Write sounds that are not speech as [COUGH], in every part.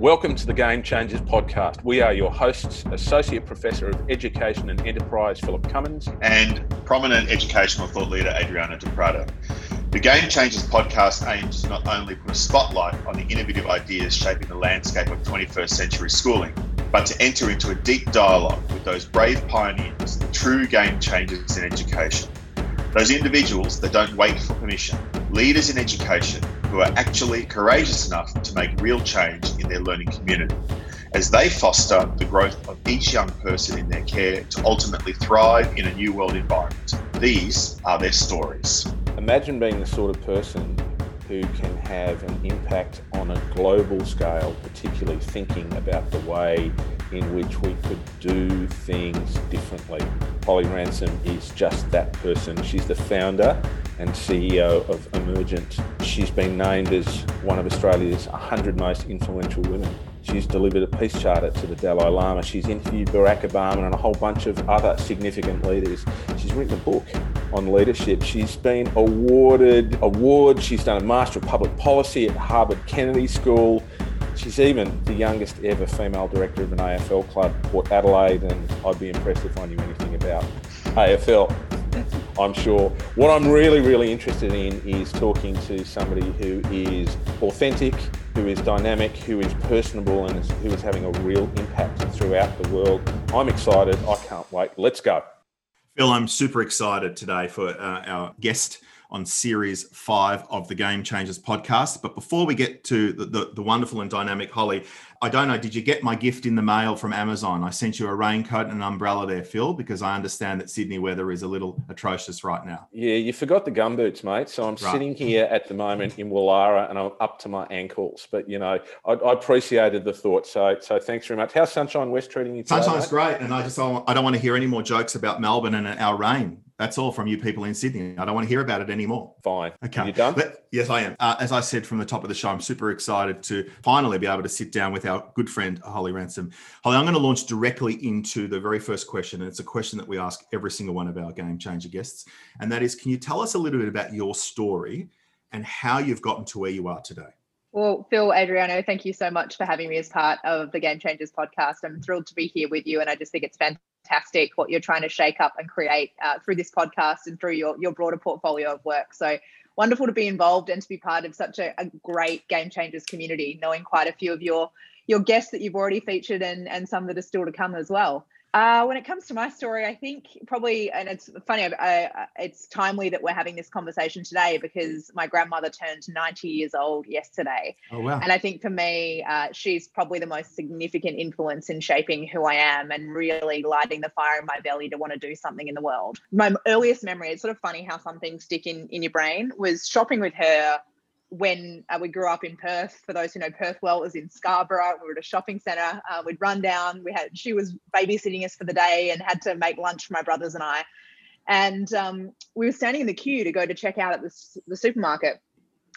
Welcome to the Game Changers podcast. We are your hosts, Associate Professor of Education and Enterprise Philip Cummins, and prominent educational thought leader Adriano Di Prato. The Game Changers podcast aims to not only put a spotlight on the innovative ideas shaping the landscape of 21st century schooling, but to enter into a deep dialogue with those brave pioneers, the true game changers in education. Those individuals that don't wait for permission, leaders in education who are actually courageous enough to make real change in their learning community as they foster the growth of each young person in their care to ultimately thrive in a new world environment. These are their stories. Imagine being the sort of person who can have an impact on a global scale, particularly thinking about the way in which we could do things differently. Holly Ransom is just that person. She's the founder and CEO of Emergent. She's been named as one of Australia's 100 most influential women. She's delivered a peace charter to the Dalai Lama. She's interviewed Barack Obama and a whole bunch of other significant leaders. She's written a book on leadership. She's been awarded awards. She's done a Master of Public Policy at Harvard Kennedy School. She's even the youngest ever female director of an AFL club, Port Adelaide, and I'd be impressed if I knew anything about AFL. I'm sure. What I'm really, really interested in is talking to somebody who is authentic, who is dynamic, who is personable, and who is having a real impact throughout the world. I'm excited. I can't wait. Let's go. Phil, I'm super excited today for uh, our guest on series five of the Game Changers podcast. But before we get to the, the, the, wonderful and dynamic Holly, I don't know, did you get my gift in the mail from Amazon? I sent you a raincoat and an umbrella there, Phil, because I understand that Sydney weather is a little atrocious right now. Yeah, you forgot the gumboots, mate. So I'm right. sitting here at the moment in Woollahra and I'm up to my ankles. But, you know, I, I appreciated the thought. So so thanks very much. How's Sunshine West treating you today, Sunshine's mate? great. And I just I don't want to hear any more jokes about Melbourne and our rain. That's all from you people in Sydney. I don't want to hear about it anymore. Fine. Okay. You done? But, yes, I am. Uh, as I said from the top of the show, I'm super excited to finally be able to sit down with our good friend Holly Ransom. Holly, I'm going to launch directly into the very first question, and it's a question that we ask every single one of our game changer guests, and that is, can you tell us a little bit about your story and how you've gotten to where you are today? Well, Phil, Adriano, thank you so much for having me as part of the Game Changers podcast. I'm thrilled to be here with you, and I just think it's fantastic what you're trying to shake up and create uh, through this podcast and through your, your broader portfolio of work. So wonderful to be involved and to be part of such a, a great Game Changers community, knowing quite a few of your your guests that you've already featured and and some that are still to come as well. Uh, when it comes to my story, I think probably, and it's funny, I, I, it's timely that we're having this conversation today because my grandmother turned 90 years old yesterday. Oh, wow. And I think for me, uh, she's probably the most significant influence in shaping who I am and really lighting the fire in my belly to want to do something in the world. My earliest memory, it's sort of funny how some things stick in, in your brain, was shopping with her when uh, we grew up in Perth, for those who know Perth well, it was in Scarborough. We were at a shopping centre. Uh, we'd run down. We had she was babysitting us for the day and had to make lunch for my brothers and I. And um, we were standing in the queue to go to check out at the, the supermarket.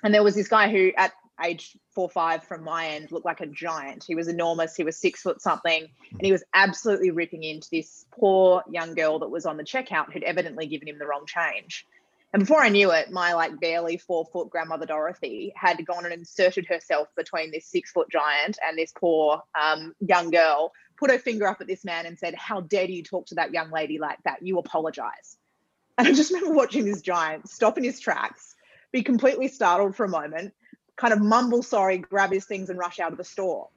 And there was this guy who, at age four five from my end, looked like a giant. He was enormous. He was six foot something, and he was absolutely ripping into this poor young girl that was on the checkout who'd evidently given him the wrong change. And before I knew it, my like barely four foot grandmother Dorothy had gone and inserted herself between this six foot giant and this poor um, young girl, put her finger up at this man and said, How dare you talk to that young lady like that? You apologize. And I just [LAUGHS] remember watching this giant stop in his tracks, be completely startled for a moment, kind of mumble sorry, grab his things and rush out of the store.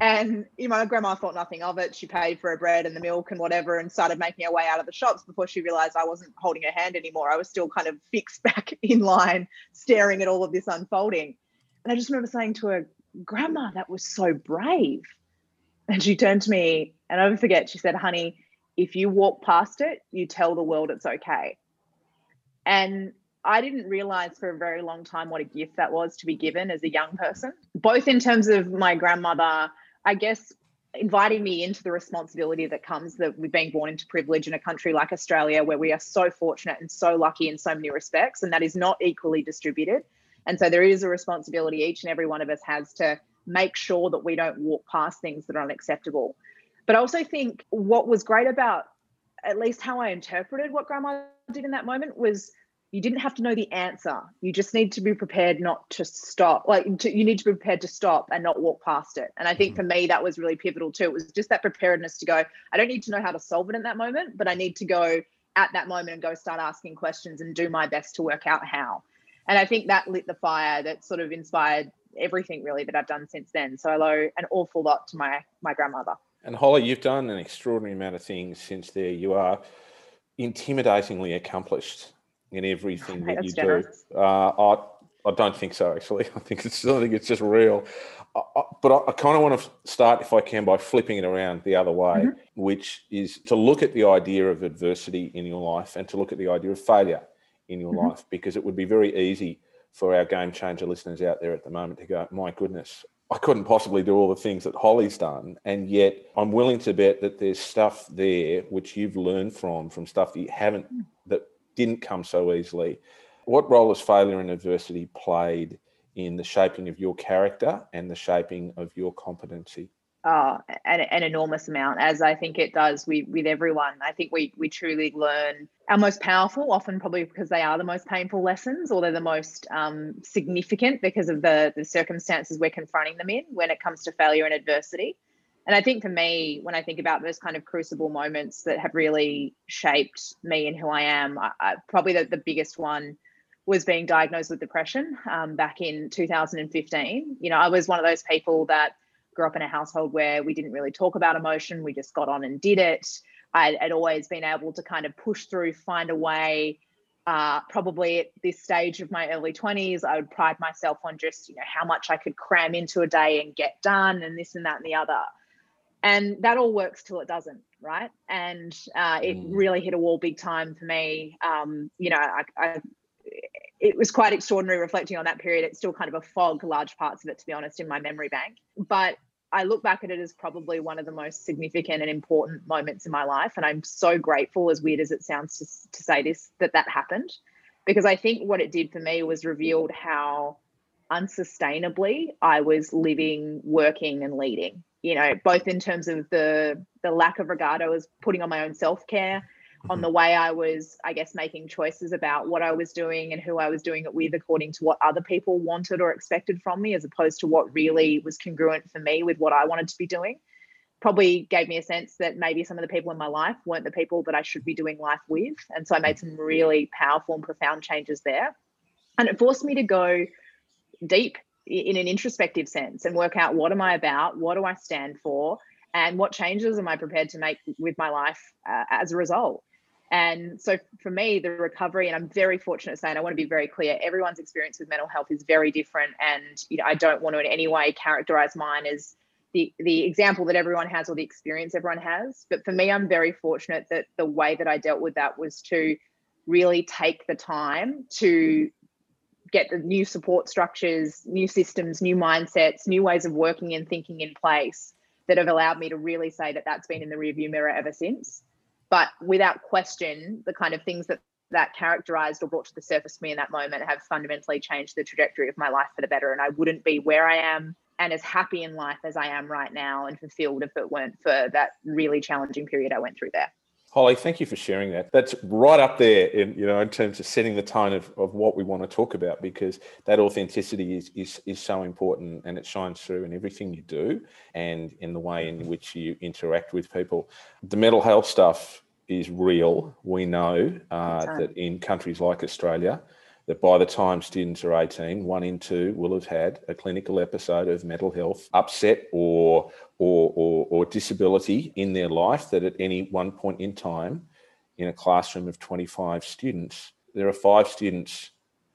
And you know, my grandma thought nothing of it. She paid for her bread and the milk and whatever, and started making her way out of the shops before she realized I wasn't holding her hand anymore. I was still kind of fixed [LAUGHS] back in line, staring at all of this unfolding. And I just remember saying to her, "Grandma, that was so brave." And she turned to me, and I never forget. She said, "Honey, if you walk past it, you tell the world it's okay." And I didn't realize for a very long time what a gift that was to be given as a young person, both in terms of my grandmother I guess inviting me into the responsibility that comes that with being born into privilege in a country like Australia, where we are so fortunate and so lucky in so many respects, and that is not equally distributed. And so there is a responsibility each and every one of us has to make sure that we don't walk past things that are unacceptable. But I also think what was great about at least how I interpreted what grandma did in that moment was you didn't have to know the answer. You just need to be prepared not to stop. Like to, you need to be prepared to stop and not walk past it. And I think mm-hmm. for me that was really pivotal too. It was just that preparedness to go. I don't need to know how to solve it in that moment, but I need to go at that moment and go start asking questions and do my best to work out how. And I think that lit the fire that sort of inspired everything really that I've done since then. So I owe an awful lot to my my grandmother. And Holly, you've done an extraordinary amount of things since there. You are intimidatingly accomplished in everything that you generous. do. Uh, I I don't think so. Actually, [LAUGHS] I think it's I think it's just real. I, I, but I, I kind of want to start, if I can, by flipping it around the other way, mm-hmm. which is to look at the idea of adversity in your life and to look at the idea of failure in your mm-hmm. life, because it would be very easy for our game changer listeners out there at the moment to go, my goodness, I couldn't possibly do all the things that Holly's done. And yet I'm willing to bet that there's stuff there which you've learned from, from stuff that you haven't, mm. Didn't come so easily. What role has failure and adversity played in the shaping of your character and the shaping of your competency? Oh, an, an enormous amount, as I think it does with, with everyone. I think we we truly learn our most powerful, often probably because they are the most painful lessons, or they're the most um, significant because of the the circumstances we're confronting them in when it comes to failure and adversity. And I think for me, when I think about those kind of crucible moments that have really shaped me and who I am, I, I, probably the, the biggest one was being diagnosed with depression um, back in 2015. You know, I was one of those people that grew up in a household where we didn't really talk about emotion, we just got on and did it. I'd, I'd always been able to kind of push through, find a way. Uh, probably at this stage of my early 20s, I would pride myself on just, you know, how much I could cram into a day and get done and this and that and the other and that all works till it doesn't right? And uh, it mm. really hit a wall big time for me. Um, you know I, I, it was quite extraordinary reflecting on that period. It's still kind of a fog large parts of it to be honest in my memory bank. But i look back at it as probably one of the most significant and important moments in my life. And i'm so grateful as weird as it sounds to, to say this that that happened. Because i think what it did for me was revealed how unsustainably i was living working and leading you know, both in terms of the the lack of regard I was putting on my own self care, mm-hmm. on the way I was, I guess, making choices about what I was doing and who I was doing it with, according to what other people wanted or expected from me, as opposed to what really was congruent for me with what I wanted to be doing. Probably gave me a sense that maybe some of the people in my life weren't the people that I should be doing life with. And so I made some really powerful and profound changes there. And it forced me to go deep in an introspective sense and work out what am I about, what do I stand for, and what changes am I prepared to make with my life uh, as a result. And so for me, the recovery, and I'm very fortunate to say, and I want to be very clear, everyone's experience with mental health is very different. And you know, I don't want to in any way characterize mine as the, the example that everyone has or the experience everyone has. But for me, I'm very fortunate that the way that I dealt with that was to really take the time to get the new support structures, new systems, new mindsets, new ways of working and thinking in place that have allowed me to really say that that's been in the rearview mirror ever since. But without question, the kind of things that that characterized or brought to the surface for me in that moment have fundamentally changed the trajectory of my life for the better. And I wouldn't be where I am and as happy in life as I am right now and fulfilled if it weren't for that really challenging period I went through there. Holly, thank you for sharing that. That's right up there in you know in terms of setting the tone of, of what we want to talk about because that authenticity is, is is so important and it shines through in everything you do and in the way in which you interact with people. The mental health stuff is real. We know uh, that in countries like Australia, that by the time students are 18, one in two will have had a clinical episode of mental health upset or, or, or, or disability in their life, that at any one point in time, in a classroom of 25 students, there are five students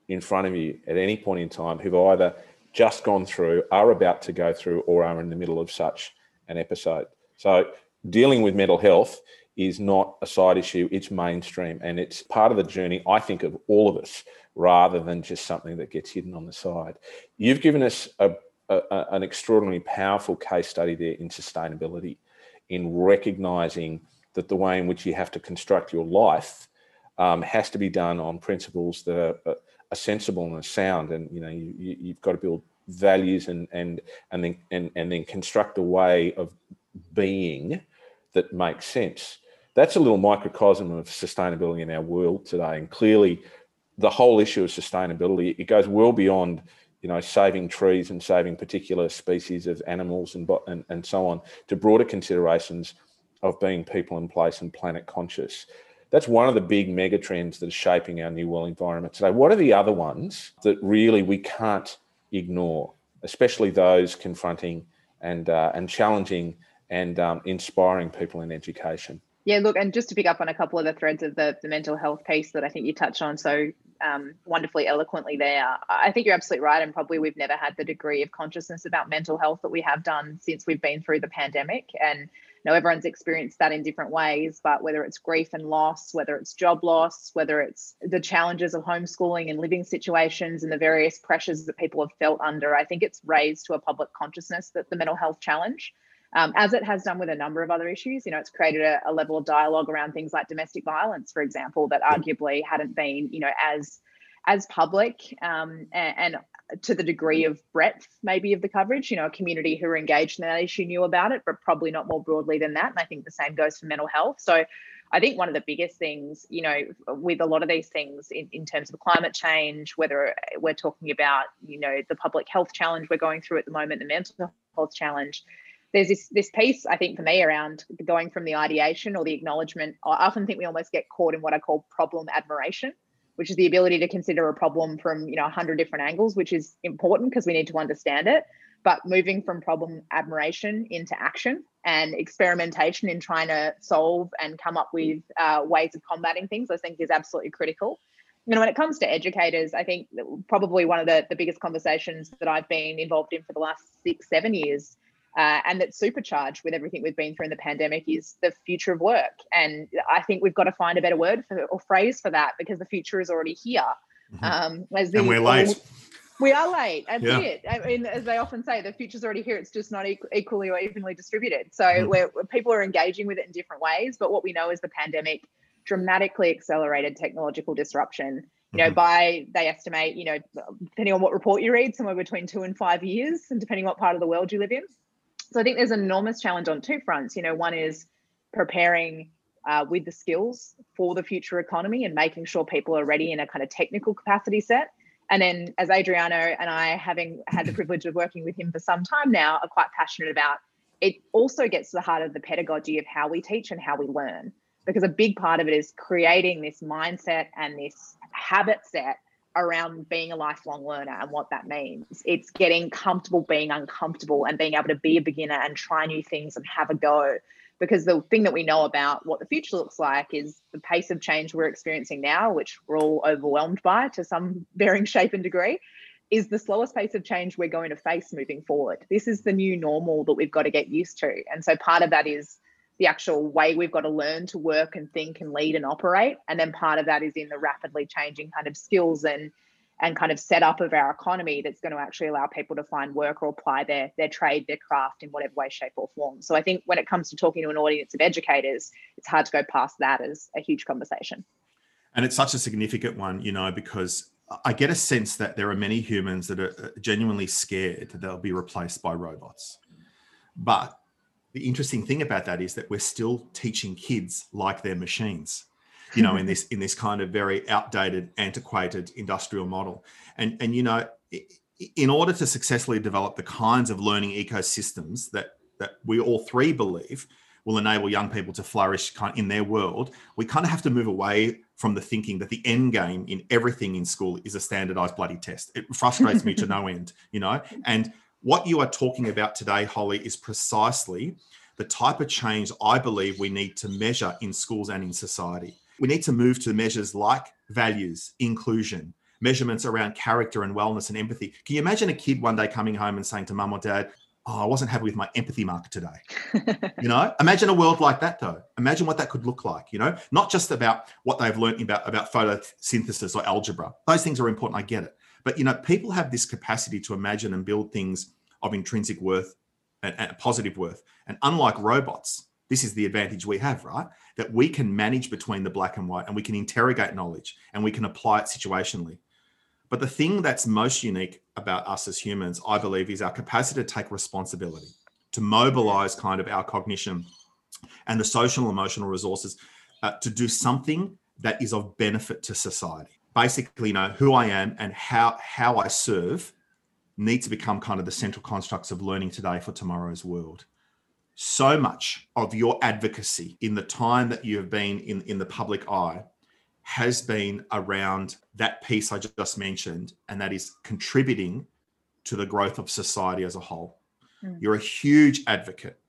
in front of you at any point in time who've either just gone through, are about to go through, or are in the middle of such an episode. So, dealing with mental health is not a side issue, it's mainstream and it's part of the journey, I think, of all of us rather than just something that gets hidden on the side. You've given us a, a, an extraordinarily powerful case study there in sustainability, in recognizing that the way in which you have to construct your life um, has to be done on principles that are, are, sensible and are sound. And you know, you, you, have got to build values and and and then and, and then construct a way of being that makes sense. That's a little microcosm of sustainability in our world today, and clearly the whole issue of sustainability it goes well beyond you know saving trees and saving particular species of animals and and, and so on to broader considerations of being people in place and planet conscious. That's one of the big mega trends that is shaping our new world environment today. What are the other ones that really we can't ignore especially those confronting and uh, and challenging and um, inspiring people in education yeah, look, and just to pick up on a couple of the threads of the, the mental health piece that I think you touched on so um, wonderfully eloquently there, I think you're absolutely right. And probably we've never had the degree of consciousness about mental health that we have done since we've been through the pandemic. And you know, everyone's experienced that in different ways, but whether it's grief and loss, whether it's job loss, whether it's the challenges of homeschooling and living situations and the various pressures that people have felt under, I think it's raised to a public consciousness that the mental health challenge um, as it has done with a number of other issues. You know, it's created a, a, level of dialogue around things like domestic violence, for example, that arguably hadn't been, you know, as as public um, and, and, to the degree of breadth maybe of the coverage. You know, a community who are engaged in that issue knew about it, but probably not more broadly than that. And I think the same goes for mental health. So. I think one of the biggest things, you know, with a lot of these things in, in terms of climate change, whether we're talking about, you know, the public health challenge we're going through at the moment, the mental health challenge, there's this this piece I think for me around going from the ideation or the acknowledgement. I often think we almost get caught in what I call problem admiration, which is the ability to consider a problem from you know hundred different angles, which is important because we need to understand it. But moving from problem admiration into action and experimentation in trying to solve and come up with uh, ways of combating things, I think is absolutely critical. You know, when it comes to educators, I think probably one of the, the biggest conversations that I've been involved in for the last six, seven years uh, and that's supercharged with everything we've been through in the pandemic is the future of work. And I think we've got to find a better word for or phrase for that because the future is already here. Mm-hmm. Um, the, and we're late. we are late. That's yeah. it. I mean, as they often say, the future's already here. It's just not equally or evenly distributed. So mm-hmm. where people are engaging with it in different ways. But what we know is the pandemic dramatically accelerated technological disruption you know, mm-hmm. by they estimate, you know, depending on what report you read, somewhere between two and five years, and depending what part of the world you live in. So I think there's an enormous challenge on two fronts. You know, one is preparing uh, with the skills for the future economy and making sure people are ready in a kind of technical capacity set. And then, as Adriano and I, having had the privilege of working with him for some time now, are quite passionate about it. Also gets to the heart of the pedagogy of how we teach and how we learn, because a big part of it is creating this mindset and this habit set around being a lifelong learner and what that means. It's getting comfortable being uncomfortable and being able to be a beginner and try new things and have a go. Because the thing that we know about what the future looks like is the pace of change we're experiencing now, which we're all overwhelmed by to some varying shape and degree, is the slowest pace of change we're going to face moving forward. This is the new normal that we've got to get used to. And so part of that is the actual way we've got to learn to work and think and lead and operate. And then part of that is in the rapidly changing kind of skills and and kind of setup of our economy that's going to actually allow people to find work or apply their their trade, their craft in whatever way, shape, or form. So I think when it comes to talking to an audience of educators, it's hard to go past that as a huge conversation. And it's such a significant one, you know, because I get a sense that there are many humans that are uh, genuinely scared that they'll be replaced by robots. But the interesting thing about that is that we're still teaching kids like they're machines you know in [LAUGHS] this in this kind of very outdated antiquated industrial model. And and you know in order to successfully develop the kinds of learning ecosystems that that we all three believe will enable young people to flourish in their world we kind of have to move away from the thinking that the end game in everything in school is a standardized bloody test. It frustrates me to no [LAUGHS] end you know? And what you are talking about today, Holly, is precisely the type of change I believe we need to measure in schools and in society. We need to move to measures like values, inclusion, measurements around character and wellness and empathy. Can you imagine a kid one day coming home and saying to mum or dad, Oh, I wasn't happy with my empathy mark today. [LAUGHS] you know, imagine a world like that though. Imagine what that could look like, you know, not just about what they've learned about, about photosynthesis or algebra. Those things are important. I get it. But you know, people have this capacity to imagine and build things of intrinsic worth and, and positive worth. And unlike robots, this is the advantage we have, right? That we can manage between the black and white and we can interrogate knowledge and we can apply it situationally. But the thing that's most unique about us as humans, I believe, is our capacity to take responsibility, to mobilize kind of our cognition and the social emotional resources uh, to do something that is of benefit to society basically, you know, who I am and how how I serve need to become kind of the central constructs of learning today for tomorrow's world. So much of your advocacy in the time that you have been in, in the public eye has been around that piece I just mentioned, and that is contributing to the growth of society as a whole. Mm. You're a huge advocate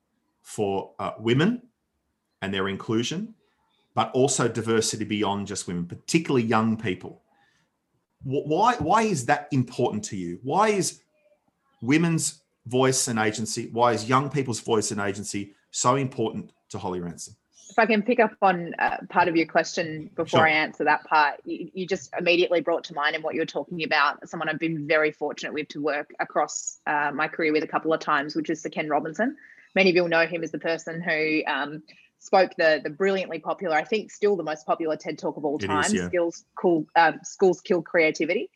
for uh, women and their inclusion, but also diversity beyond just women, particularly young people. Why, why is that important to you? Why is women's voice and agency, why is young people's voice and agency so important to Holly Ransom? if I can pick up on uh, part of your question before sure. I answer that part, you, you, just immediately brought to mind in what you were talking about someone I've been very fortunate with to work across uh, my career with a couple of times, which is Sir Ken Robinson. Many of you will know him as the person who um, spoke the the brilliantly popular, I think, still the most popular TED talk of all time. Is, yeah. Skills cool, um, schools kill creativity.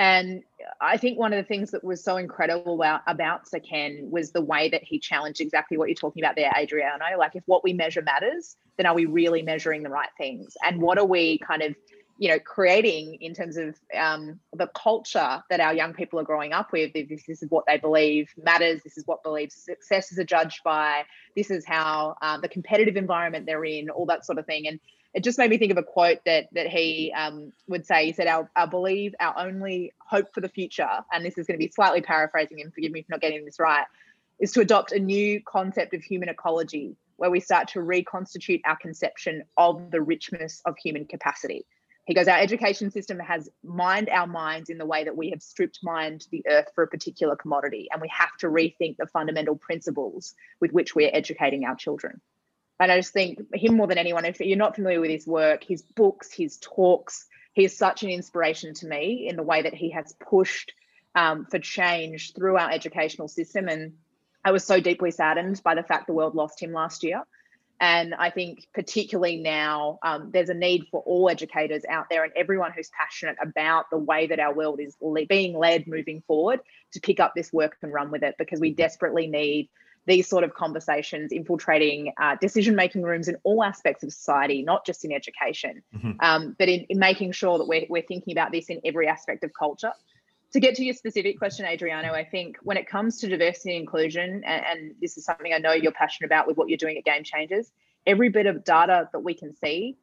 And I think one of the things that was so incredible about, about Sir Ken was the way that he challenged exactly what you're talking about there, Adriano. Like, if what we measure matters, then are we really measuring the right things? And what are we kind of, you know, creating in terms of um, the culture that our young people are growing up with? This, this is what they believe matters, this is what believes success is judged by, this is how um, the competitive environment they're in, all that sort of thing. And it just made me think of a quote that that he um, would say. He said, "Our, our believe, our only hope for the future, and this is going to be slightly paraphrasing him. Forgive me for not getting this right, is to adopt a new concept of human ecology, where we start to reconstitute our conception of the richness of human capacity." He goes, Our education system has mined our minds in the way that we have stripped mined the earth for a particular commodity, and we have to rethink the fundamental principles with which we are educating our children. And I just think him more than anyone, if you're not familiar with his work, his books, his talks, he is such an inspiration to me in the way that he has pushed um, for change through our educational system. And I was so deeply saddened by the fact the world lost him last year. And I think, particularly now, um, there's a need for all educators out there and everyone who's passionate about the way that our world is le- being led moving forward to pick up this work and run with it because we desperately need these sort of conversations infiltrating uh, decision making rooms in all aspects of society, not just in education, mm-hmm. um, but in, in, making sure that we're, we're thinking about this in every aspect of culture. To get to your specific question, Adriano, I think when it comes to diversity and inclusion, and, and this is something I know you're passionate about with what you're doing at Game Changers, every bit of data that we can see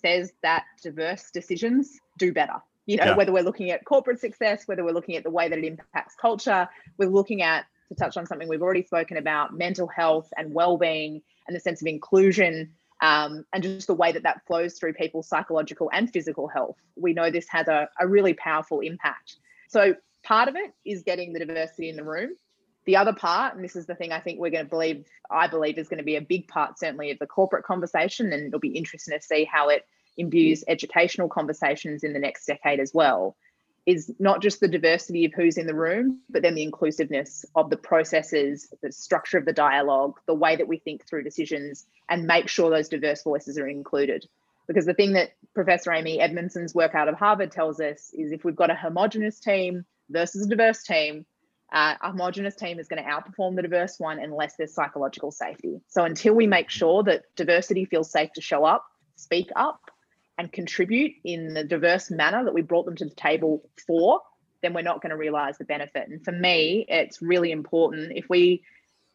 says that diverse decisions do better. You know yeah. whether we're looking at corporate success whether we're looking at the way that it impacts culture we're looking at to touch on something we've already spoken about mental health and well-being and the sense of inclusion um, and just the way that that flows through people's psychological and physical health. We know this has a, a really powerful impact so part of it is getting the diversity in the room the other part and this is the thing i think we're going to believe i believe is going to be a big part certainly of the corporate conversation and it'll be interesting to see how it imbues educational conversations in the next decade as well is not just the diversity of who's in the room, but then the inclusiveness of the processes, the structure of the dialogue, the way that we think through decisions, and make sure those diverse voices are included. Because the thing that Professor Amy Edmondson's work out of Harvard tells us is if we've got a homogenous team versus a diverse team, uh, a homogenous team is going to outperform the diverse one unless there's psychological safety. So until we make sure that diversity feels safe to show up, speak up, and contribute in the diverse manner that we brought them to the table for, then we're not going to realize the benefit. And for me, it's really important if we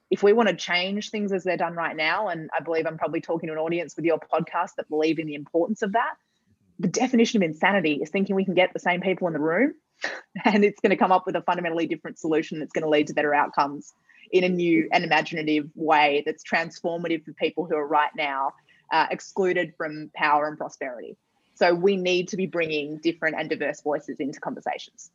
if we want to change things as they're done right now, and I believe I'm probably talking to an audience with your podcast that believe in the importance of that. The definition of insanity is thinking we can get the same people in the room [LAUGHS] and it's going to come up with a fundamentally different solution that's going to lead to better outcomes in a new and imaginative way that's transformative for people who are right now uh, excluded from power and prosperity. So we need to be bringing different and diverse voices into conversations.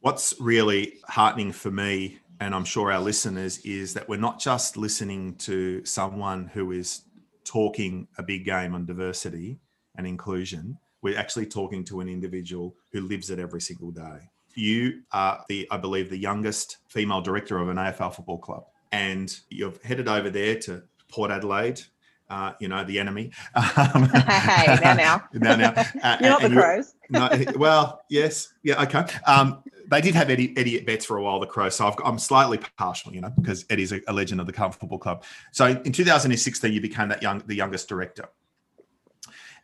What's really heartening for me, and I'm sure our listeners, is that we're not just listening to someone who is talking a big game on diversity and inclusion. We're actually talking to an individual who lives it every single day. You are the, I believe, the youngest female director of an AFL football club, and you've headed over there to Port Adelaide uh, you know, the enemy. [LAUGHS] Um, hey, now, now. [LAUGHS] now, now. Uh, You're not the Crows. [LAUGHS] no, well, yes. Yeah, okay. Um, they did have Eddie, Eddie at Betts for a while, the Crows. So i am slightly partial, you know, because Eddie's a, a legend of the Carlton Football Club. So in 2016, you became that young, the youngest director.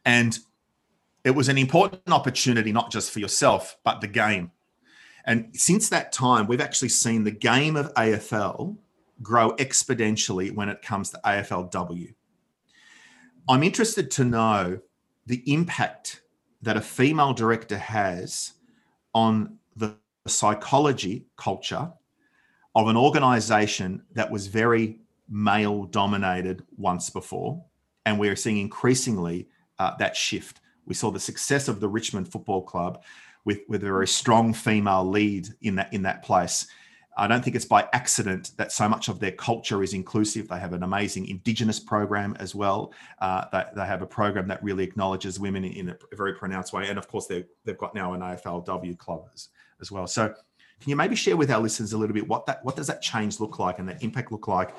And It was an important opportunity, not just for yourself, but the game. And since that time, we've actually seen the game of AFL grow exponentially when it comes to AFLW. I'm interested to know the impact that a female director has on the psychology culture of an organization that was very male dominated once before. And we're seeing increasingly uh, that shift. We saw the success of the Richmond Football Club with, with a very strong female lead in that in that place. I don't think it's by accident that so much of their culture is inclusive. They have an amazing Indigenous program as well. Uh, they, they, have a program that really acknowledges women in a, very pronounced way. And of course, they've got now an AFLW club as, as well. So, can you maybe share with our listeners a little bit what that what does that change look like and that impact look like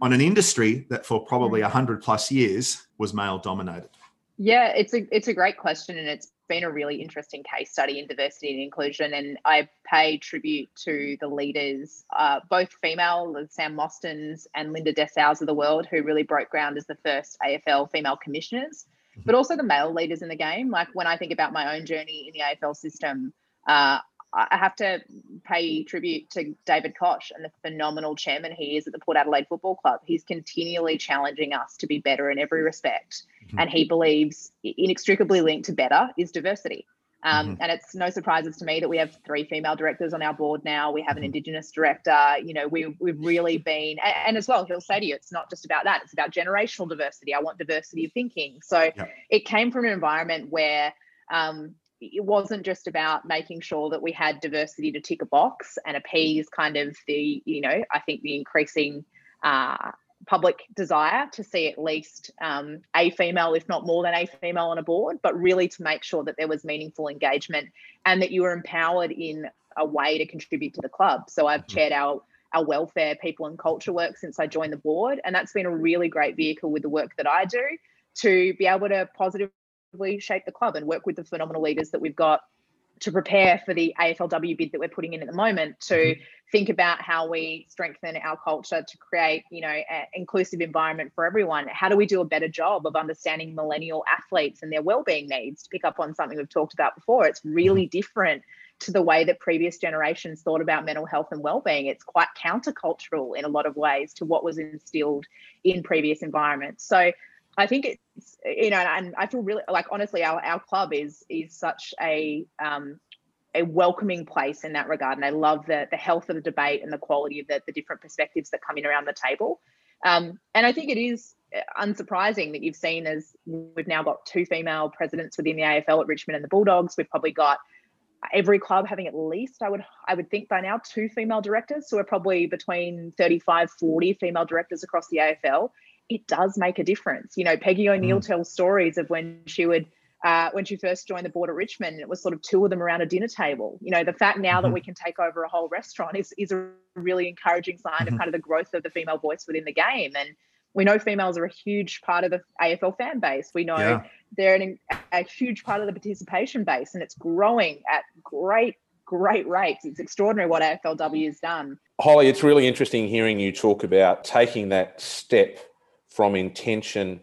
on an industry that for probably 100 plus years was male dominated? Yeah, it's a it's a great question, and it's been a really interesting case study in diversity and inclusion. And I pay tribute to the leaders, uh, both female, Sam Mostyn's and Linda Dessau's of the world, who really broke ground as the first AFL female commissioners, mm-hmm. but also the male leaders in the game. Like when I think about my own journey in the AFL system, uh, I have to pay tribute to David Koch and the phenomenal chairman he is at the Port Adelaide Football Club. He's continually challenging us to be better in every respect. Mm-hmm. And he believes inextricably linked to better is diversity. Um, mm-hmm. And it's no surprises to me that we have three female directors on our board now. We have an mm-hmm. Indigenous director. You know, we, we've really been, and as well, he'll say to you, it's not just about that, it's about generational diversity. I want diversity of thinking. So it came from an environment where um, it wasn't just about making sure that we had diversity to tick a box and appease kind of the, you know, I think the increasing uh, public desire to see at least um, a female, if not more than a female on a board, but really to make sure that there was meaningful engagement and that you were empowered in a way to contribute to the club. So I've mm-hmm. chaired our our welfare, people and culture work since I joined the board, and that's been a really great vehicle with the work that I do to be able to positively shape the club and work with the phenomenal leaders that we've got to prepare for the AFLW bid that we're putting in at the moment to mm-hmm. think about how we strengthen our culture to create, you know, an inclusive environment for everyone. How do we do a better job of understanding millennial athletes and their well-being needs? To pick up on something we've talked about before, it's really mm-hmm. different to the way that previous generations thought about mental health and well-being. It's quite countercultural in a lot of ways to what was instilled in previous environments. So I think it's you know, and I feel really like honestly, our our club is is such a um, a welcoming place in that regard, and I love the the health of the debate and the quality of the, the different perspectives that come in around the table. Um, and I think it is unsurprising that you've seen as we've now got two female presidents within the AFL at Richmond and the Bulldogs. We've probably got every club having at least I would I would think by now two female directors. So we're probably between 35, 40 female directors across the AFL it does make a difference. You know, Peggy O'Neill mm. tells stories of when she would uh, when she first joined the board at Richmond, and it was sort of two of them around a dinner table. You know, the fact now mm-hmm. that we can take over a whole restaurant is is a really encouraging sign mm-hmm. of kind of the growth of the female voice within the game. And we know females are a huge part of the AFL fan base. We know yeah. they're an, a huge part of the participation base, and it's growing at great great rates. It's extraordinary what AFLW has done. Holly, it's really interesting hearing you talk about taking that step from intention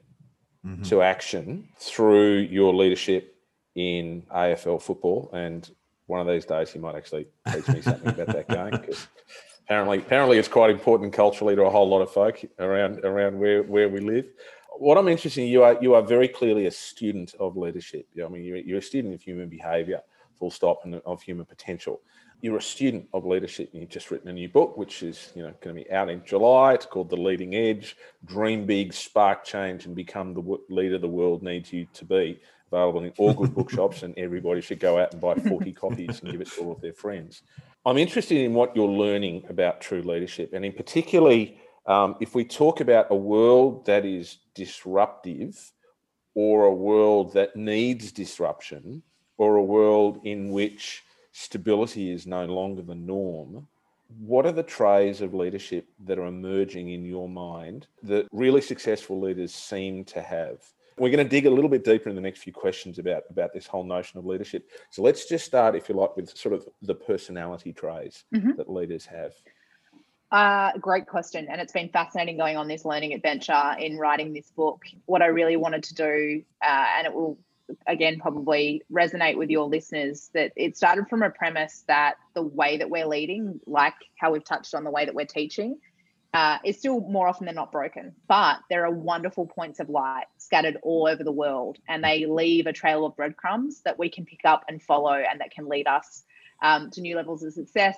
mm-hmm. to action through your leadership in AFL football. And one of these days, you might actually teach me something about that game because apparently, apparently, it's quite important culturally to a whole lot of folk around around where where we live. What I'm interested in, you are you are very clearly a student of leadership. I mean, you're, you're a student of human behaviour, full stop, and of human potential you're a student of leadership and you've just written a new book which is you know going to be out in july. It's called the leading edge dream big spark change and become the leader the world needs you to be. Available in all good [LAUGHS] bookshops and everybody should go out and buy 40 [LAUGHS] copies and give it to all of their friends. I'm interested in what you're learning about true leadership and in particularly um, if we talk about a world that is disruptive or a world that needs disruption or a world in which stability is no longer the norm, what are the traits of leadership that are emerging in your mind that really successful leaders seem to have? We're going to dig a little bit deeper in the next few questions about, about this whole notion of leadership. So let's just start, if you like, with sort of the personality traits mm-hmm. that leaders have. Uh, great question. And it's been fascinating going on this learning adventure in writing this book. What I really wanted to do, uh, and it will again probably resonate with your listeners that it started from a premise that the way that we're leading, like how we've touched on the way that we're teaching, uh, is still more often than not broken. But there are wonderful points of light scattered all over the world, and they leave a trail of breadcrumbs that we can pick up and follow, and that can lead us um, to new levels of success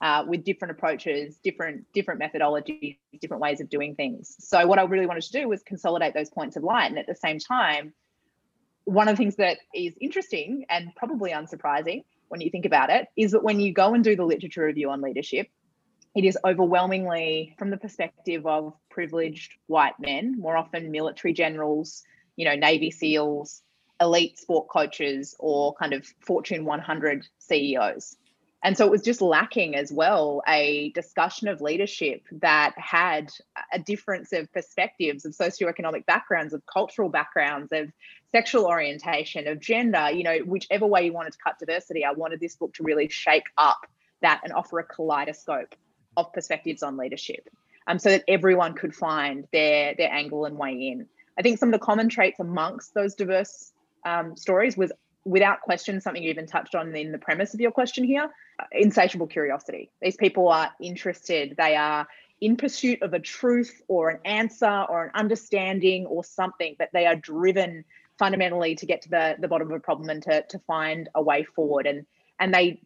uh, with different approaches, different different methodologies, different ways of doing things. So what I really wanted to do was consolidate those points of light, and at the same time, one of the things that is interesting and probably unsurprising when you think about it is that when you go and do the literature review on leadership, it is overwhelmingly from the perspective of privileged white men, more often military generals, you know, Navy SEALs, elite sport coaches, or kind of Fortune 100 CEOs. And so it was just lacking as well a discussion of leadership that had a difference of perspectives, of socioeconomic backgrounds, of cultural backgrounds, of sexual orientation, of gender, you know, whichever way you wanted to cut diversity. I wanted this book to really shake up that and offer a kaleidoscope of perspectives on leadership um, so that everyone could find their, their angle and way in. I think some of the common traits amongst those diverse um, stories was without question something you even touched on in the premise of your question here uh, insatiable curiosity. These people are interested, they are in pursuit of a truth or an answer or an understanding or something, but they are driven fundamentally to get to the, the bottom of a problem and to, to find a way forward. And and they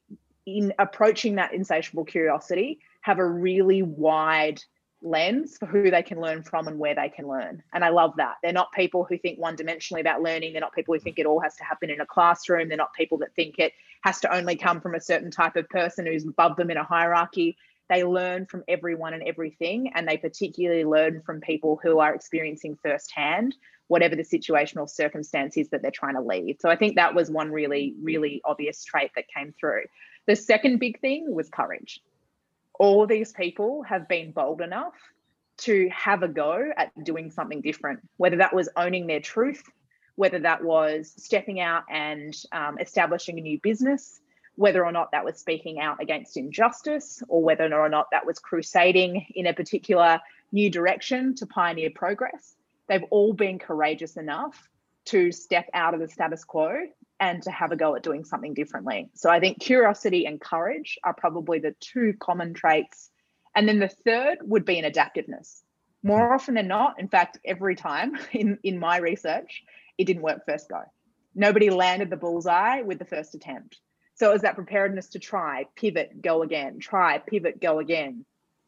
in approaching that insatiable curiosity have a really wide lens for who they can learn from and where they can learn. And I love that. They're not people who think one dimensionally about learning. They're not people who mm. think it all has to happen in a classroom. They're not people that think it has to only come from a certain type of person who's above them in a hierarchy. They learn from everyone and everything. And they particularly learn from people who are experiencing firsthand whatever the situational circumstance is that they're trying to lead. So I think that was one really, really obvious trait that came through. The second big thing was courage all these people have been bold enough to have a go at doing something different, whether that was owning their truth, whether that was stepping out and um, establishing a new business, whether or not that was speaking out against injustice, or whether or not that was crusading in a particular new direction to pioneer progress. They've all been courageous enough to step out of the status quo and to have a go at doing something differently. So I think curiosity and courage are probably the two common traits. And then the third would be an adaptiveness. More hmm. often than not, in fact, every time [LAUGHS] in, in my research, it didn't work first go. Nobody landed the bullseye with the first attempt. So it was that preparedness to try, pivot, go again, try, pivot, go again.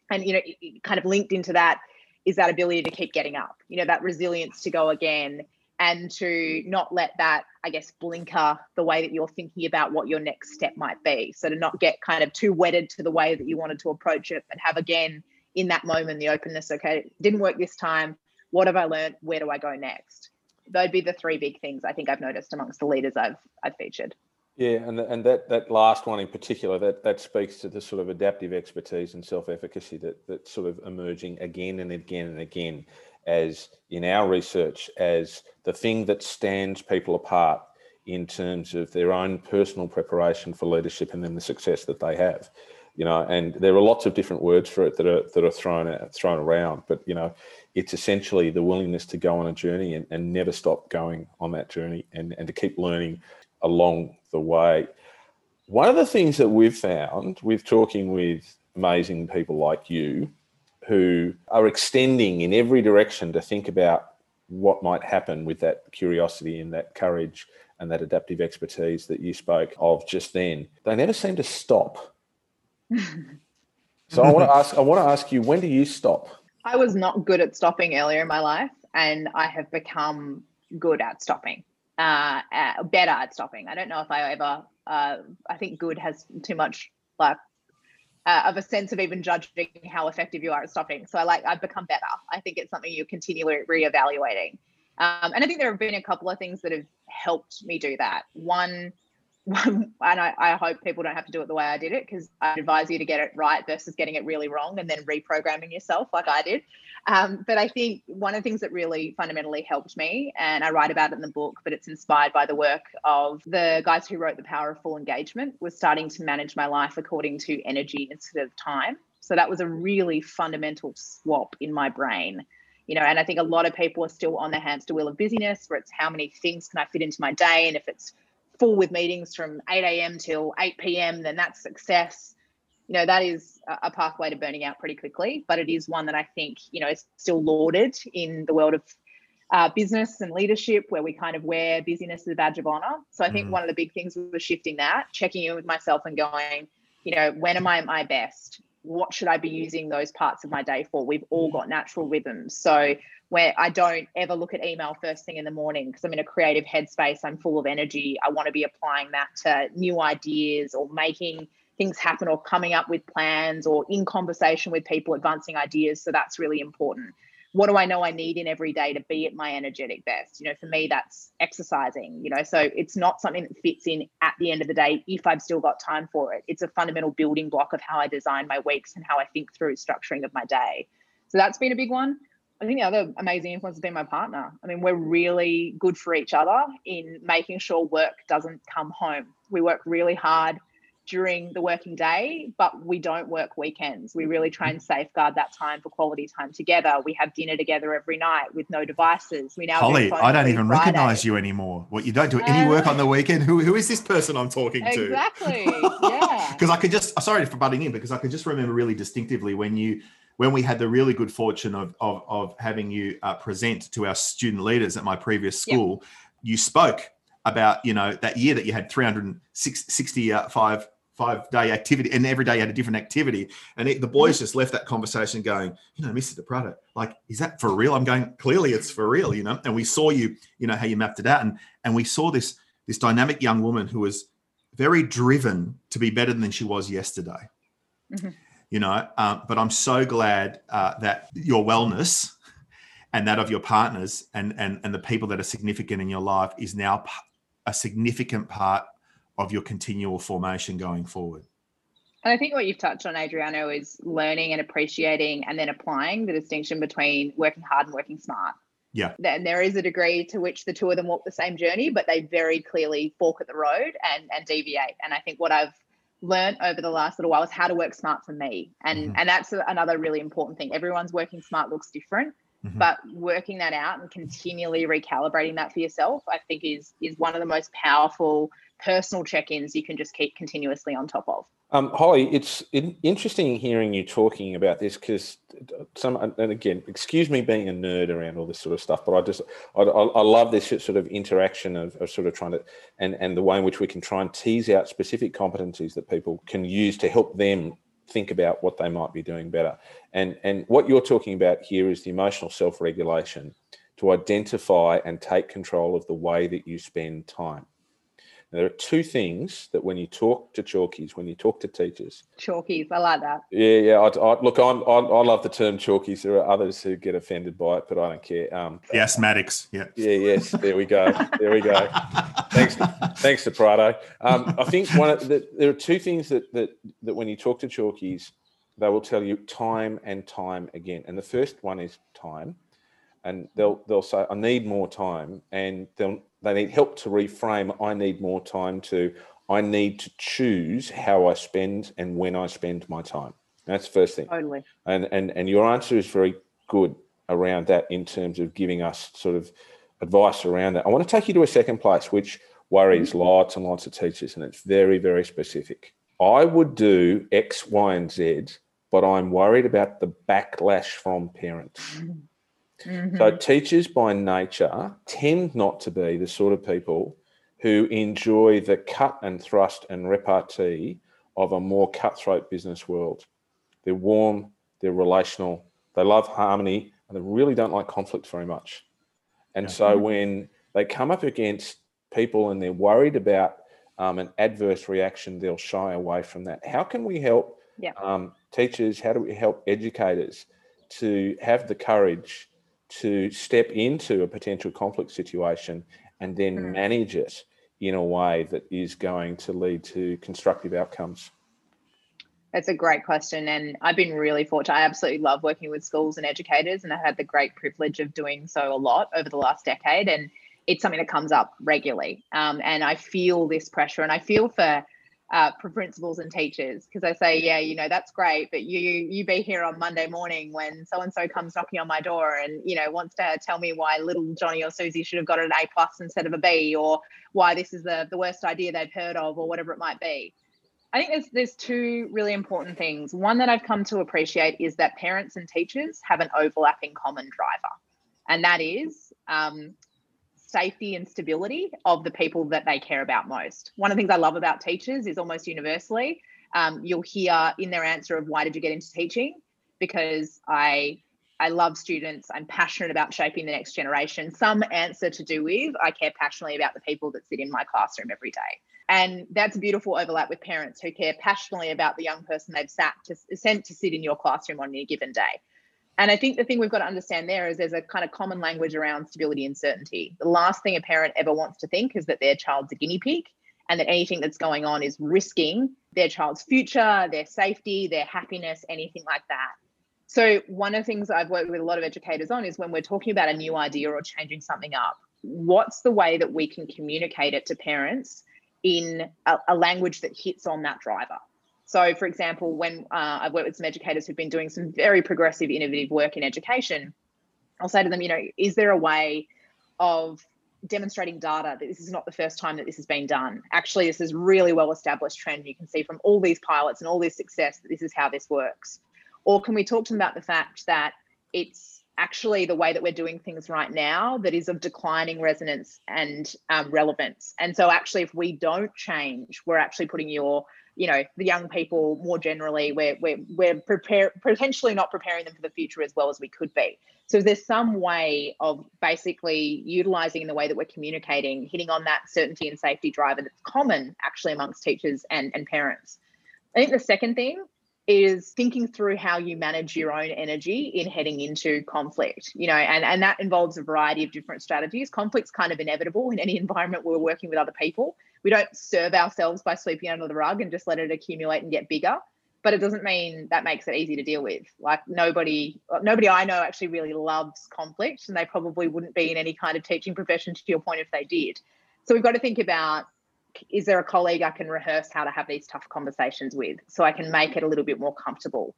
And, you know, it, it kind of linked into that is that ability to keep getting up, you know, that resilience to go again and to not let that, I guess, blinker the way that you're thinking about what your next step might be. So to not get kind of too wedded to the way that you wanted to approach it, but have again in that moment the openness. Okay, didn't work this time. What have I learned? Where do I go next? They'd be the three big things I think I've noticed amongst the leaders I've I've featured. Yeah, and and that that last one in particular that that speaks to the sort of adaptive expertise and self efficacy that that's sort of emerging again and again and again as in our research as the thing that stands people apart in terms of their own personal preparation for leadership and then the success that they have you know and there are lots of different words for it that are that are thrown thrown around but you know it's essentially the willingness to go on a journey and, and never stop going on that journey and, and to keep learning along the way. One of the things that we've found with talking with amazing people like you who are extending in every direction to think about what might happen with that curiosity and that courage and that adaptive expertise that you spoke of just then. They never seem to stop. [LAUGHS] so I want to ask I want to ask you when do you stop? I was not good at stopping earlier in my life and I have become good at stopping. Uh, uh, better at stopping. I don't know if I ever uh, I think good has too much like uh, of a sense of even judging how effective you are at stopping. So I like I've become better. I think it's something you're continually reevaluating. Um, and I think there have been a couple of things that have helped me do that. One [LAUGHS] and I, I hope people don't have to do it the way I did it because I advise you to get it right versus getting it really wrong and then reprogramming yourself like I did. Um, but I think one of the things that really fundamentally helped me, and I write about it in the book, but it's inspired by the work of the guys who wrote The Power of Full Engagement, was starting to manage my life according to energy instead of time. So that was a really fundamental swap in my brain. you know, and I think a lot of people are still on the hamster wheel of busyness where it's how many things can I fit into my day? And if it's full with meetings from 8 a.m. till 8 p.m., then that's success. You know, that is a pathway to burning out pretty quickly, but it is one that I think, you know, is still lauded in the world of uh, business and leadership where we kind of wear busyness as a badge of honor. So I think mm. one of the big things was shifting that, checking in with myself and going, you know, when am I at my best? What should I be using those parts of my day for? We've all got natural rhythms. So where I don't ever look at email first thing in the morning because I'm in a creative headspace, I'm full of energy. I want to be applying that to new ideas or making things happen or coming up with plans or in conversation with people advancing ideas. So that's really important what do I know I need in every day to be at my energetic best? You know, for me, that's exercising, you know, so it's not something that fits in at the end of the day if I've still got time for it. It's a fundamental building block of how I design my weeks and how I think through structuring of my day. So that's been a big one. I think the other amazing influence has been my partner. I mean, we're really good for each other in making sure work doesn't come home. We work really hard during the working day, but we don't work weekends. We really try and mm-hmm. safeguard that time for quality time together. We have dinner together every night with no devices. We now Holly, I don't even Friday. recognize you anymore. What you don't do any work on the um, weekend? Who who is this person I'm talking to? Exactly. [LAUGHS] Yeah. Because I could just sorry for butting in because I could just remember really distinctively when you when we had the really good fortune of of, of having you uh, present to our student leaders at my previous school, yep. you spoke about you know that year that you had 365 five day activity and every day you had a different activity and it, the boys just left that conversation going you know mr Di Prato like is that for real i'm going clearly it's for real you know and we saw you you know how you mapped it out and and we saw this this dynamic young woman who was very driven to be better than she was yesterday mm-hmm. You know um, but i'm so glad uh, that your wellness and that of your partners and and and the people that are significant in your life is now a significant part of your continual formation going forward. And I think what you've touched on, Adriano, is learning and appreciating and then applying the distinction between working hard and working smart. Yeah. And there is a degree to which the two of them walk the same journey, but they very clearly fork at the road and, and deviate. And I think what I've learned over the last little while is how to work smart for me. And mm-hmm. and that's another really important thing. Everyone's working smart looks different. Mm-hmm. But working that out and continually recalibrating that for yourself, I think is is one of the most powerful personal check-ins you can just keep continuously on top of. Um, Holly, it's interesting hearing you talking about this because some, and again, excuse me being a nerd around all this sort of stuff, but I just, I, I love this sort of interaction of, of, sort of trying to, and, and the way in which we can try and tease out specific competencies that people can use to help them think about what they might be doing better. And, and what you're talking about here is the emotional self-regulation to identify and take control of the way that you spend time. Now, there are two things that when you talk to chalkies, when you talk to teachers, chalkies, I like that. Yeah, yeah. I, I, look, I'm, I, I love the term chalkies. There are others who get offended by it, but I don't care. Um, the asthmatics, yeah, yeah, yes. There we go. There we go. [LAUGHS] thanks, thanks Di Prato. Um, I think one of the, there are two things that that that when you talk to chalkies, they will tell you time and time again. And the first one is time, and they'll they'll say, "I need more time," and they'll they need help to reframe. I need more time to, I need to choose how I spend and when I spend my time. That's the first thing. Totally. And, and, and your answer is very good around that in terms of giving us sort of advice around that. I want to take you to a second place, which worries mm-hmm. lots and lots of teachers, and it's very, very specific. I would do X, Y, and Z, but I'm worried about the backlash from parents. Mm-hmm. So teachers by nature tend not to be the sort of people who enjoy the cut and thrust and repartee of a more cutthroat business world. They're warm, they're relational, they love harmony, and they really don't like conflict very much. And yeah. so when they come up against people and they're worried about um, an adverse reaction, they'll shy away from that. How can we help yeah. um, teachers? How do we help educators to have the courage to step into a potential conflict situation and then mm. manage it in a way that is going to lead to constructive outcomes? That's a great question. And I've been really fortunate. I absolutely love working with schools and educators, and I've had the great privilege of doing so a lot over the last decade. And it's something that comes up regularly. Um, and I feel this pressure, and I feel for uh, for principals and teachers because I say, yeah, you know, that's great, but you you be here on Monday morning when so and so comes knocking on my door and you know wants to tell me why little Johnny or Susie should have got an A plus instead of a B, or why this is the the worst idea they've heard of, or whatever it might be. I think there's there's two really important things. One that I've come to appreciate is that parents and teachers have an overlapping common driver, and that is um, safety and stability of the people that they care about most. One of the things I love about teachers is almost universally, um, you'll hear in their answer of why did you get into teaching? Because I I love students. I'm passionate about shaping the next generation. Some answer to do with I care passionately about the people that sit in my classroom every day. And that's a beautiful overlap with parents who care passionately about the young person they've sat to, sent to sit in your classroom on any given day. And I think the thing we've got to understand there is there's a kind of common language around stability and certainty. The last thing a parent ever wants to think is that their child's a guinea pig and that anything that's going on is risking their child's future, their safety, their happiness, anything like that. So, one of the things I've worked with a lot of educators on is when we're talking about a new idea or changing something up, what's the way that we can communicate it to parents in a, a language that hits on that driver? So, for example, when uh, I've worked with some educators who've been doing some very progressive, innovative work in education, I'll say to them, you know, is there a way of demonstrating data that this is not the first time that this has been done? Actually, this is really well established trend. You can see from all these pilots and all this success that this is how this works. Or can we talk to them about the fact that it's actually the way that we're doing things right now that is of declining resonance and um, relevance. And so, actually, if we don't change, we're actually putting your you know the young people more generally we're we're, we're prepare, potentially not preparing them for the future as well as we could be. So there's some way of basically utilizing the way that we're communicating hitting on that certainty and safety driver that's common actually amongst teachers and, and parents? I think the second thing is thinking through how you manage your own energy in heading into conflict you know and and that involves a variety of different strategies. Conflict's kind of inevitable in any [LAUGHS] environment where we're working with other people we don't serve ourselves by sweeping under the rug and just let it accumulate and get bigger. But it doesn't mean that makes it easy to deal with. Like nobody nobody i know actually really loves conflict and they probably wouldn't be in any kind of teaching profession to your point if they did. So we've got to think about is there a colleague i can rehearse how to have these tough conversations with so i can make it a little bit more comfortable?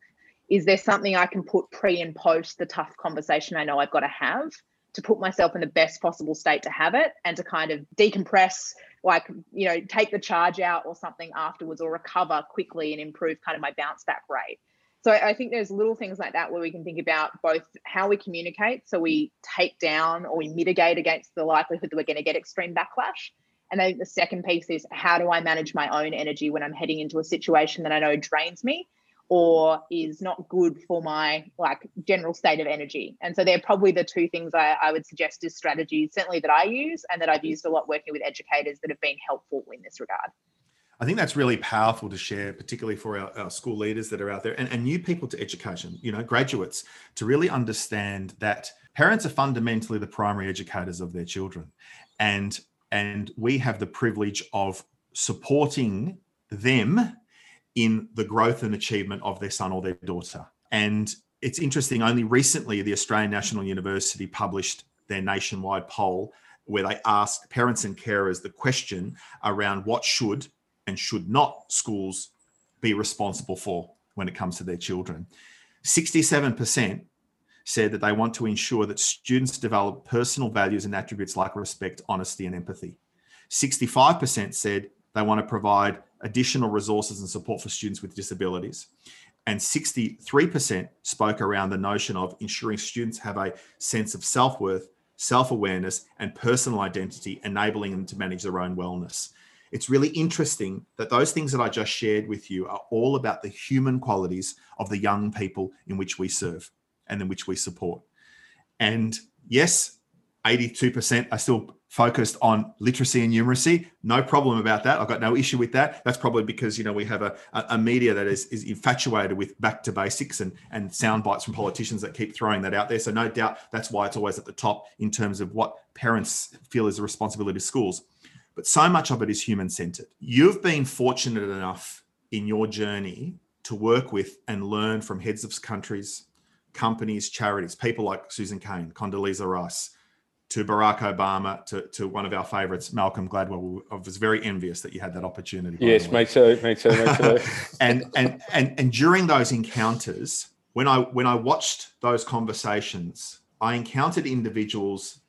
Is there something i can put pre and post the tough conversation i know i've got to have to put myself in the best possible state to have it and to kind of decompress like you know take the charge out or something afterwards or recover quickly and improve kind of my bounce back rate. So i think there's little things like that where we can think about both how we communicate so we take down or we mitigate against the likelihood that we're going to get extreme backlash. And then the second piece is how do I manage my own energy when I'm heading into a situation that I know drains me or is not good for my like general state of energy. And so they're probably the two things I, I, would suggest as strategies, certainly that I use and that I've used a lot working with educators that have been helpful in this regard. I think that's really powerful to share, particularly for our, our school leaders that are out there and, and new people to education, you know, graduates, to really understand that parents are fundamentally the primary educators of their children. And and we have the privilege of supporting them in the growth and achievement of their son or their daughter. And it's interesting, only recently, the Australian National University published their nationwide poll where they asked parents and carers the question around what should and should not schools be responsible for when it comes to their children. 67% said that they want to ensure that students develop personal values and attributes like respect, honesty, and empathy. 65% said they want to provide additional resources and support for students with disabilities. And 63% spoke around the notion of ensuring students have a sense of self worth, self awareness, and personal identity, enabling them to manage their own wellness. It's really interesting that those things that I just shared with you are all about the human qualities of the young people in which we serve and in which we support. And yes, 82% are still focused on literacy and numeracy. No problem about that. I've got no issue with that. That's probably because you know we have a, a media that is, is infatuated with back to basics and and sound bites from politicians that keep throwing that out there. So no doubt that's why it's always at the top in terms of what parents feel is a responsibility of schools. But so much of it is human centered. You've been fortunate enough in your journey to work with and learn from heads of countries, companies, charities, people like Susan Cain, Condoleezza Rice, to Barack Obama, to, to one of our favorites, Malcolm Gladwell. I was very envious that you had that opportunity. Yes, me too, me too, me too. and, and, and, and during those encounters, when I, when I watched those conversations, I encountered individuals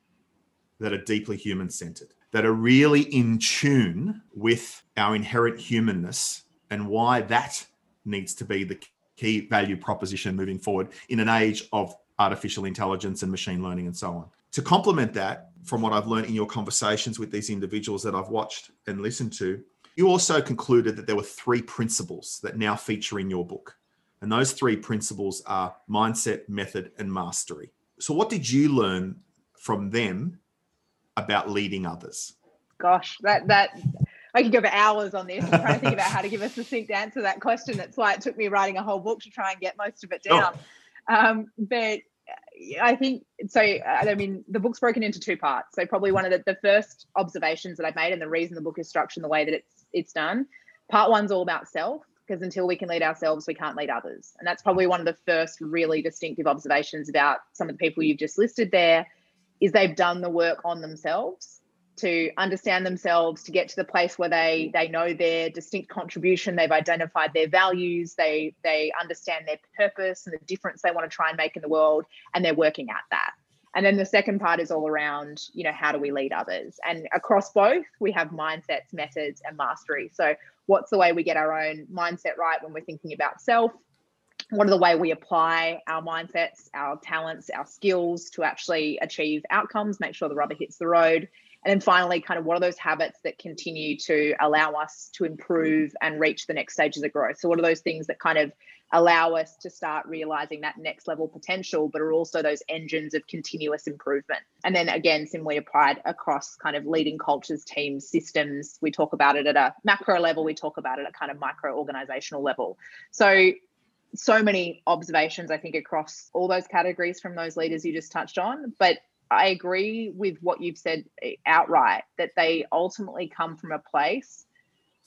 that are deeply human centered, that are really in tune with our inherent humanness and why that needs to be the key value proposition moving forward in an age of artificial intelligence and machine learning and so on. To complement that, from what I've learned in your conversations with these individuals that I've watched and listened to, you also concluded that there were three principles that now feature in your book. And those three principles are mindset, method, and mastery. So, what did you learn from them about leading others? Gosh, that that I could go for hours on this, I'm trying to think about how to give a succinct answer to that question. That's why it took me writing a whole book to try and get most of it down. Oh. Um, but I think so. I mean, the book's broken into two parts. So probably one of the, the first observations that I've made, and the reason the book is structured in the way that it's it's done. Part one's all about self, because until we can lead ourselves, we can't lead others, and that's probably one of the first really distinctive observations about some of the people you've just listed there, is they've done the work on themselves to understand themselves to get to the place where they they know their distinct contribution they've identified their values they they understand their purpose and the difference they want to try and make in the world and they're working at that. And then the second part is all around you know how do we lead others? And across both we have mindsets methods and mastery. So what's the way we get our own mindset right when we're thinking about self? What are the way we apply our mindsets our talents our skills to actually achieve outcomes make sure the rubber hits the road and then finally, kind of what are those habits that continue to allow us to improve and reach the next stages of growth? So, what are those things that kind of allow us to start realizing that next level potential, but are also those engines of continuous improvement? And then again, similarly applied across kind of leading cultures, teams, systems. We talk about it at a macro level, we talk about it at kind of micro organizational level. So, so many observations, I think, across all those categories from those leaders you just touched on. But I agree with what you've said eh, outright that they ultimately come from a place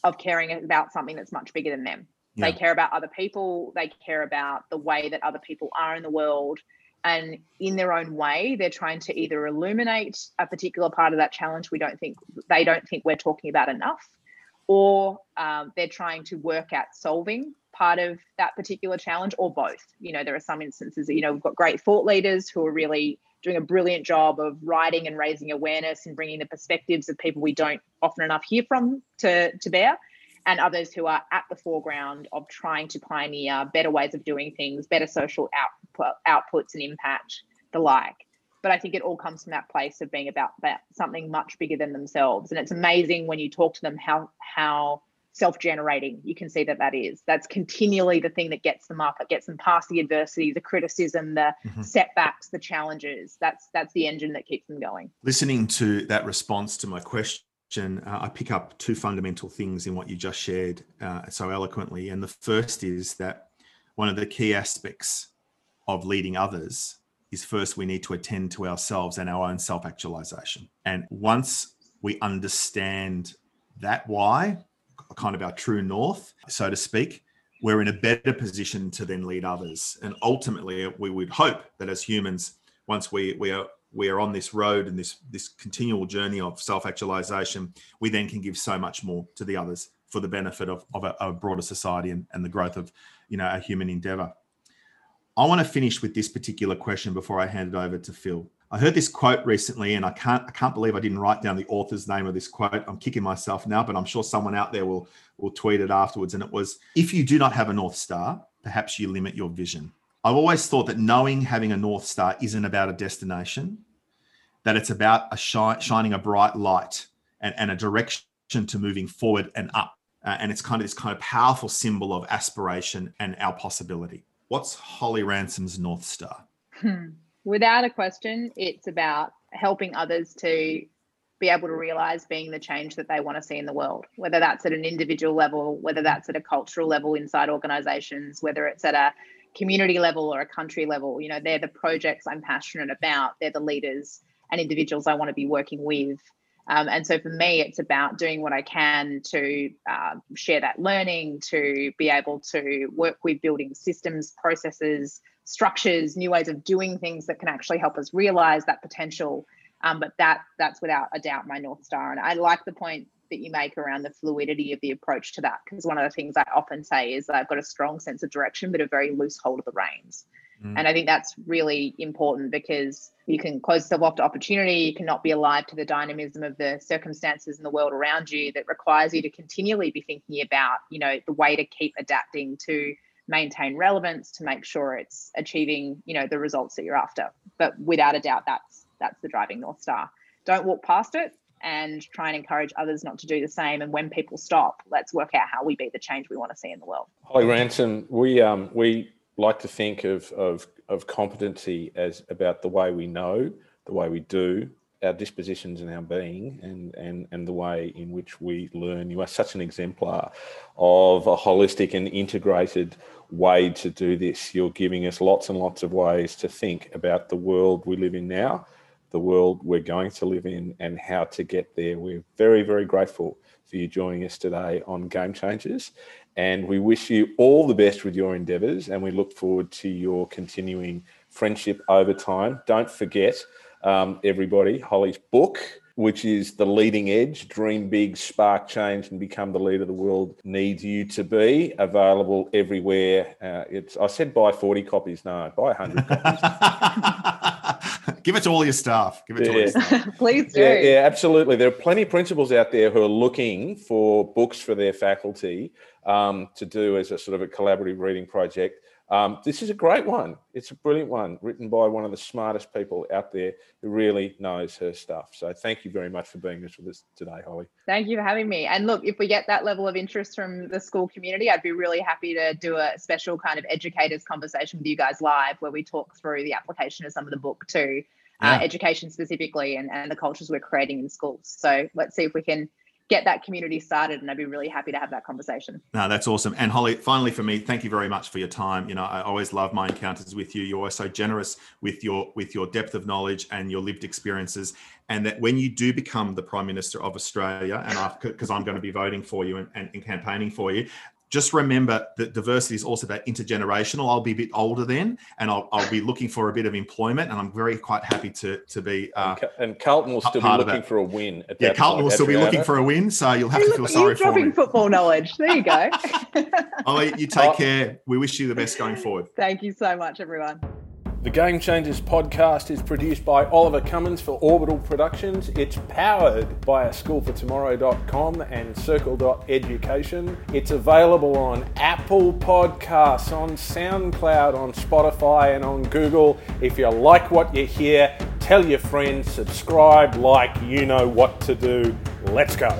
of caring about something that's much bigger than them. Yeah. They care about other people, they care about the way that other people are in the world. And in their own way, they're trying to either illuminate a particular part of that challenge we don't think they don't think we're talking about enough, or um, they're trying to work at solving part of that particular challenge, or both. You know, there are some instances that, you know, we've got great thought leaders who are really doing a brilliant job of writing and raising awareness and bringing the perspectives of people we don't often enough hear from to, to bear and others who are at the foreground of trying to pioneer better ways of doing things, better social output, outputs and impact, the like. But I think it all comes from that place of being about that something much bigger than themselves. And it's amazing when you talk to them how how self-generating. You can see that that is. That's continually the thing that gets them up. It gets them past the adversity the criticism the mm-hmm. setbacks the challenges. That's that's the engine that keeps them going. Listening to that response to my question uh, i pick up two fundamental things in what you just shared uh, so eloquently. And the first is that one of the key aspects of leading others is first we need to attend to ourselves and our own self-actualization. And once we understand that why kind of our true north, so to speak, we're in a better position to then lead others. And ultimately, we would hope that as humans, once we we are we are on this road and this this continual journey of self-actualization, we then can give so much more to the others for the benefit of, of a, a broader society and, and the growth of you know a human endeavor. I want to finish with this particular question before I hand it over to Phil. I heard this quote recently, and I can't I can't believe I didn't write down the author's name of this quote. I'm kicking myself now, but I'm sure someone out there will will tweet it afterwards. And it was, "If you do not have a north star, perhaps you limit your vision." I've always thought that knowing having a north star isn't about a destination, that it's about a shi- shining a bright light and, and a direction to moving forward and up. Uh, and it's kind of this kind of powerful symbol of aspiration and our possibility. What's Holly Ransom's north star? Hmm without a question, it's about helping others to be able to realize being the change that they want to see in the world, whether that's at an individual level, whether that's at a cultural level inside organizations, whether it's at a community level or a country level. You know, they're the projects I'm passionate about, they're the leaders and individuals I want to be working with. Um, and so for me, it's about doing what I can to uh, share that learning, to be able to work with building systems, processes, structures, new ways of doing things that can actually help us realize that potential. Um, but that that's without a doubt my north star. And I like the point that you make around the fluidity of the approach to that because one of the things I often say is I've got a strong sense of direction but a very loose hold of the reins. Mm. And I think that's really important because you can close yourself off to opportunity. You cannot be alive to the dynamism of the circumstances in the world around you that requires you to continually be thinking about, you know, the way to keep adapting to maintain relevance, to make sure it's achieving, you know, the results that you're after. But without a doubt, that's that's the driving north star. Don't walk past it and try and encourage others not to do the same. And when people stop, let's work out how we be the change we want to see in the world. Holly Ransom, we um, we like to think of, of, of competency as about the way we know, the way we do, our dispositions and our being, and, and, and the way in which we learn. You are such an exemplar of a holistic and integrated way to do this. You're giving us lots and lots of ways to think about the world we live in now, the world we're going to live in, and how to get there. We're very, very grateful for you joining us today on Game Changers. And we wish you all the best with your endeavours and we look forward to your continuing friendship over time. Don't forget, um, everybody, Holly's book, which is The Leading Edge Dream Big, Spark Change, and Become the Leader of the World Needs You to Be. Available everywhere. Uh, it's I said buy 40 copies. No, buy 100 copies. [LAUGHS] Give it to all your staff. Give it to all your staff. [LAUGHS] Please do. Yeah, yeah, absolutely. There are plenty of principals out there who are looking for books for their faculty um, to do as a sort of a collaborative reading project. Um, this is a great one. It's a brilliant one, written by one of the smartest people out there who really knows her stuff. So thank you very much for being with us today, Holly. Thank you for having me. And look, if we get that level of interest from the school community, I'd be really happy to do a special kind of educators conversation with you guys live where we talk through the application of some of the book too, uh, yeah. uh, education specifically, and, and the cultures we're creating in schools. So let's see if we can get that community started and i'd be really happy to have that conversation. No that's awesome. And holly finally for me thank you very much for your time. You know i always love my encounters with you. You're always so generous with your with your depth of knowledge and your lived experiences. And that when you do become the prime minister of australia and because i'm going to be voting for you and, and, and campaigning for you just remember that diversity is also about intergenerational. I'll be a bit older then, and I'll, I'll be looking for a bit of employment, and I'm very quite happy to to be. Uh, and Carlton will still be looking for a win. yeah, Carlton will still be looking for a win, so you'll have to feel sorry for me. football knowledge. There you go. [LAUGHS] Ollie, you take care. We wish you the best going forward. Thank you so much, everyone. The Game Changers podcast is produced by Oliver Cummins for Orbital Productions. It's powered by a schoolfortomorrow.com and circle.education. It's available on Apple Podcasts, on SoundCloud, on Spotify, and on Google. If you like what you hear, tell your friends, subscribe, like, you know what to do. Let's go.